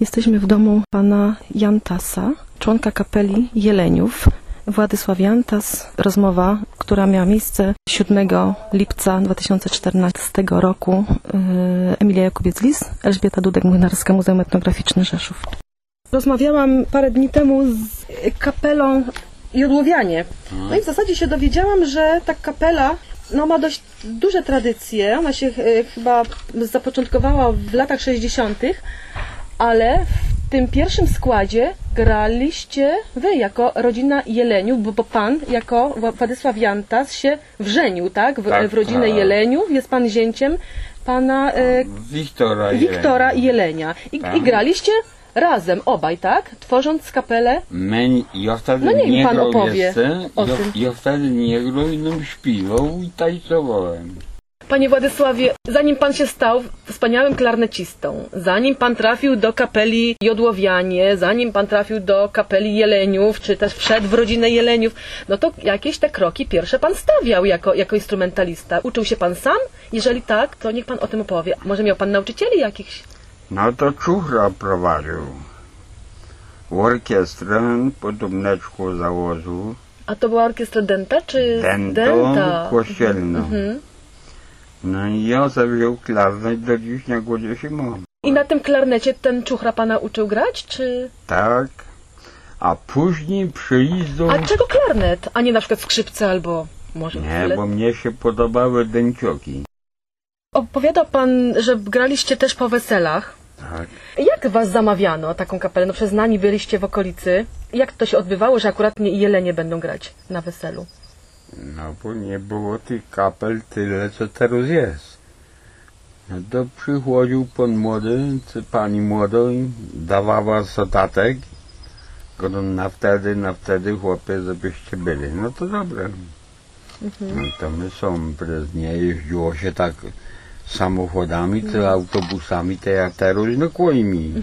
Jesteśmy w domu pana Jantasa, członka kapeli Jeleniów. Władysław Jantas, rozmowa, która miała miejsce 7 lipca 2014 roku. Yy, Emilia Jakubiec-Lis, Elżbieta Dudek-Młynarska, Muzeum Etnograficzne Rzeszów. Rozmawiałam parę dni temu z kapelą Jodłowianie. No i w zasadzie się dowiedziałam, że ta kapela no, ma dość duże tradycje. Ona się e, chyba zapoczątkowała w latach 60., ale w tym pierwszym składzie graliście wy jako rodzina Jeleniów, bo, bo pan jako Wła- Władysław Jantas się wrzenił, tak? W, Tak, w rodzinę tak. Jeleniów. Jest pan zięciem pana e, Wiktora Wiktora Jelenia. Jelenia. I, Tak. I graliście razem, obaj, tak? Tworząc kapelę. Ja wtedy No niech nie pan opowie jeszcze, o ja, tym. ja wtedy nie grał, śpiewał i tańcowałem. Panie Władysławie, zanim pan się stał wspaniałym klarnecistą, zanim pan trafił do kapeli Jodłowianie, zanim pan trafił do kapeli Jeleniów, czy też wszedł w rodzinę Jeleniów, no to jakieś te kroki pierwsze pan stawiał jako, jako instrumentalista. Uczył się pan sam? Jeżeli tak, to niech pan o tym opowie. Może miał pan nauczycieli jakichś? No to Czuchra prowadził. Orkiestrę po Dumneczku założył, A to była orkiestra Denta, czy dentą kościelną. Mhm. No i ja zawziął klarnet, do dziś na głodzie się mam. I na tym klarnecie ten czuchra pana uczył grać, czy... Tak. A później przyjdą... A czego klarnet, a nie na przykład skrzypce albo może Nie, bo mnie się podobały dęcioki. Opowiadał pan, że graliście też po weselach. Tak. Jak was zamawiano, taką kapelę? No przez nami byliście w okolicy. Jak to się odbywało, że akurat nie jelenie będą grać na weselu? No bo nie było tych kapel tyle, co teraz jest. No to przychodził pan młody, czy pani młoda i dawała sotatek. Go na wtedy, na wtedy chłopie, żebyście byli. No to dobre. No to my są, przez nie jeździło się tak samochodami, czy autobusami, te jak teraz, no kłojmi.